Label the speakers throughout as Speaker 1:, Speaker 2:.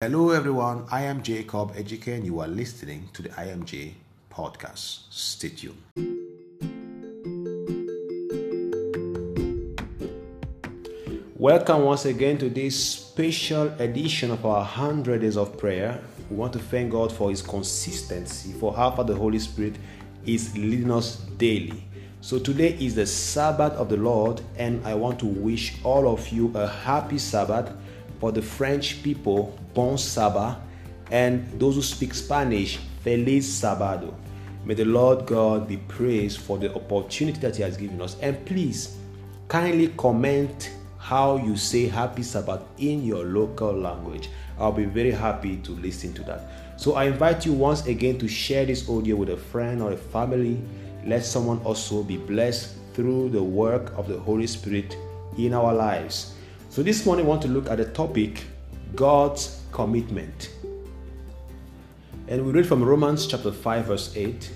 Speaker 1: Hello, everyone. I am Jacob Ejike, and you are listening to the IMJ podcast. Stay tuned. Welcome once again to this special edition of our 100 Days of Prayer. We want to thank God for His consistency, for how far the Holy Spirit is leading us daily. So, today is the Sabbath of the Lord, and I want to wish all of you a happy Sabbath for the French people, Bon Sabbath, and those who speak Spanish, Feliz Sabado. May the Lord God be praised for the opportunity that He has given us. And please, kindly comment how you say Happy Sabbath in your local language. I'll be very happy to listen to that. So I invite you once again to share this audio with a friend or a family. Let someone also be blessed through the work of the Holy Spirit in our lives. So this morning, I want to look at the topic God's commitment. And we read from Romans chapter 5, verse 8.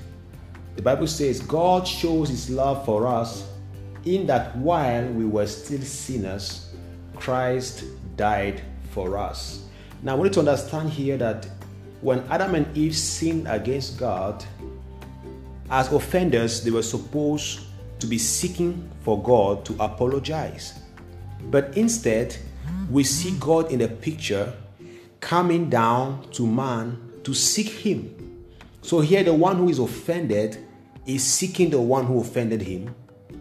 Speaker 1: The Bible says, God shows his love for us in that while we were still sinners, Christ died for us. Now, we need to understand here that when Adam and Eve sinned against God, as offenders, they were supposed to be seeking for God to apologize. But instead, we see God in the picture coming down to man to seek him. So here, the one who is offended is seeking the one who offended him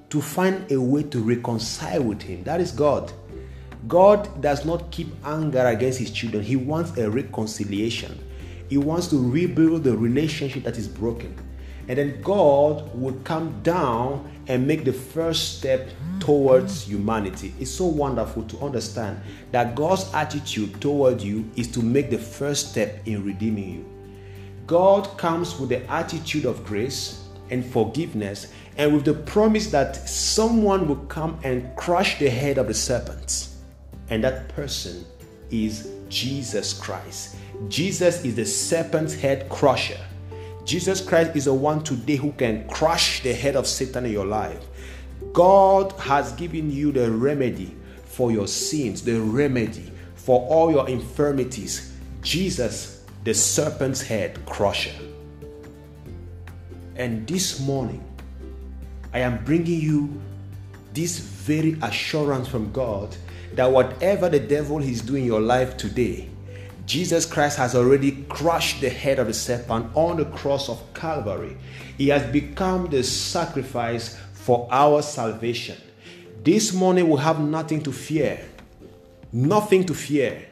Speaker 1: to find a way to reconcile with him. That is God. God does not keep anger against his children, he wants a reconciliation. He wants to rebuild the relationship that is broken. And then God will come down and make the first step towards humanity. It's so wonderful to understand that God's attitude toward you is to make the first step in redeeming you. God comes with the attitude of grace and forgiveness and with the promise that someone will come and crush the head of the serpent. And that person is Jesus Christ. Jesus is the serpent's head crusher. Jesus Christ is the one today who can crush the head of Satan in your life. God has given you the remedy for your sins, the remedy for all your infirmities. Jesus, the serpent's head crusher. And this morning, I am bringing you this very assurance from God that whatever the devil is doing in your life today, Jesus Christ has already crushed the head of the serpent on the cross of Calvary. He has become the sacrifice for our salvation. This morning we have nothing to fear. Nothing to fear.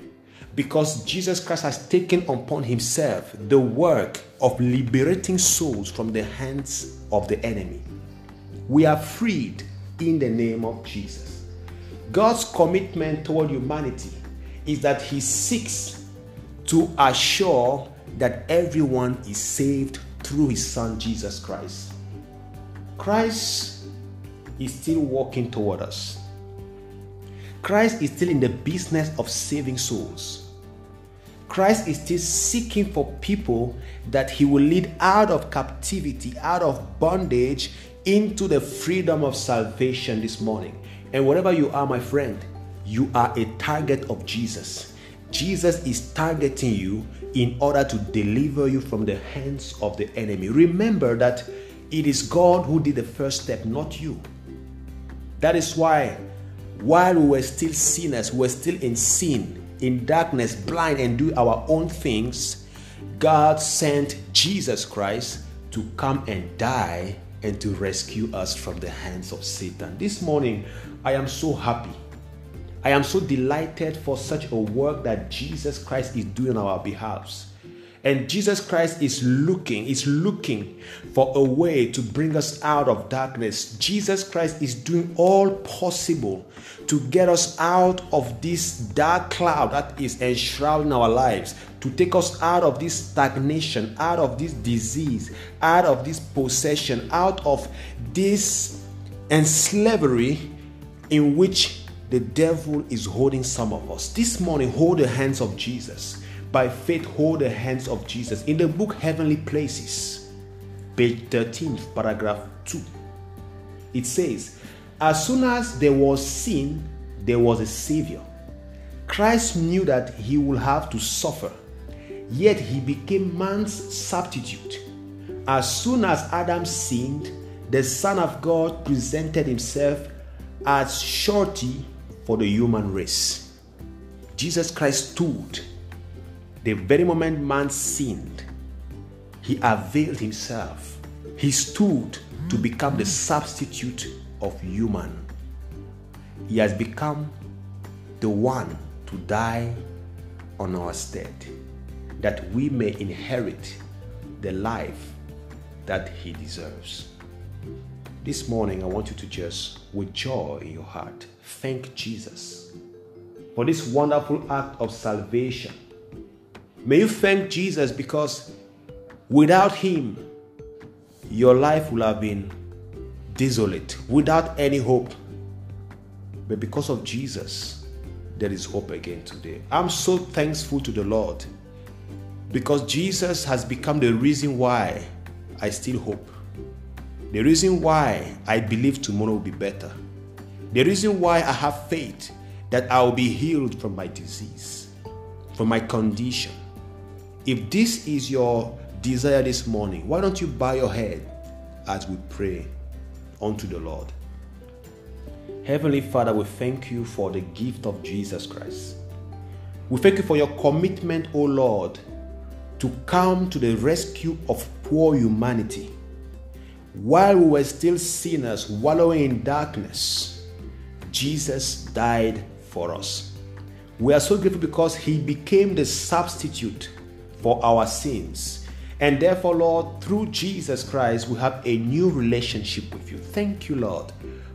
Speaker 1: Because Jesus Christ has taken upon himself the work of liberating souls from the hands of the enemy. We are freed in the name of Jesus. God's commitment toward humanity is that he seeks to assure that everyone is saved through his son Jesus Christ. Christ is still walking toward us. Christ is still in the business of saving souls. Christ is still seeking for people that he will lead out of captivity, out of bondage, into the freedom of salvation this morning. And wherever you are, my friend, you are a target of Jesus. Jesus is targeting you in order to deliver you from the hands of the enemy. Remember that it is God who did the first step, not you. That is why, while we were still sinners, we were still in sin, in darkness, blind, and do our own things, God sent Jesus Christ to come and die and to rescue us from the hands of Satan. This morning, I am so happy. I am so delighted for such a work that Jesus Christ is doing on our behalf. And Jesus Christ is looking, is looking for a way to bring us out of darkness. Jesus Christ is doing all possible to get us out of this dark cloud that is enshrouding our lives, to take us out of this stagnation, out of this disease, out of this possession, out of this enslavery in which the devil is holding some of us. This morning, hold the hands of Jesus by faith hold the hands of Jesus. In the book Heavenly Places, page 13, paragraph 2, it says, As soon as there was sin, there was a Savior. Christ knew that he would have to suffer, yet he became man's substitute. As soon as Adam sinned, the Son of God presented himself as surety for the human race. Jesus Christ stood the very moment man sinned, he availed himself. He stood to become the substitute of human. He has become the one to die on our stead, that we may inherit the life that he deserves. This morning, I want you to just, with joy in your heart, thank Jesus for this wonderful act of salvation. May you thank Jesus because without him, your life will have been desolate, without any hope. But because of Jesus, there is hope again today. I'm so thankful to the Lord because Jesus has become the reason why I still hope. The reason why I believe tomorrow will be better. The reason why I have faith that I will be healed from my disease, from my condition. If this is your desire this morning, why don't you bow your head as we pray unto the Lord? Heavenly Father, we thank you for the gift of Jesus Christ. We thank you for your commitment, O Lord, to come to the rescue of poor humanity. While we were still sinners wallowing in darkness, Jesus died for us. We are so grateful because he became the substitute for our sins. And therefore, Lord, through Jesus Christ, we have a new relationship with you. Thank you, Lord,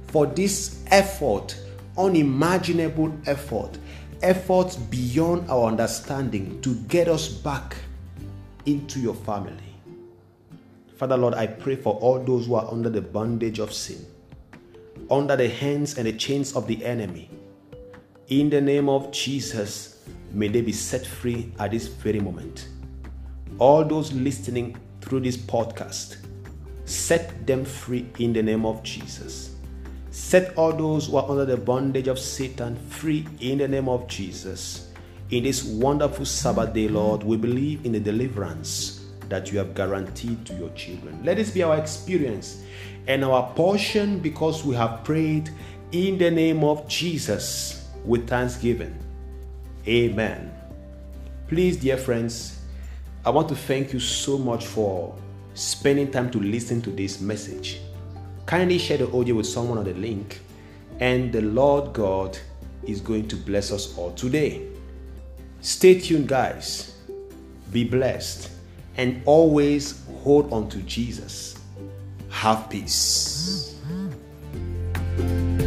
Speaker 1: for this effort, unimaginable effort, efforts beyond our understanding to get us back into your family. Father, Lord, I pray for all those who are under the bondage of sin, under the hands and the chains of the enemy. In the name of Jesus, may they be set free at this very moment. All those listening through this podcast, set them free in the name of Jesus. Set all those who are under the bondage of Satan free in the name of Jesus. In this wonderful Sabbath day, Lord, we believe in the deliverance that you have guaranteed to your children. Let this be our experience and our portion because we have prayed in the name of Jesus with thanksgiving. Amen. Please, dear friends, I want to thank you so much for spending time to listen to this message. Kindly share the audio with someone on the link, and the Lord God is going to bless us all today. Stay tuned, guys. Be blessed and always hold on to Jesus. Have peace. Mm-hmm.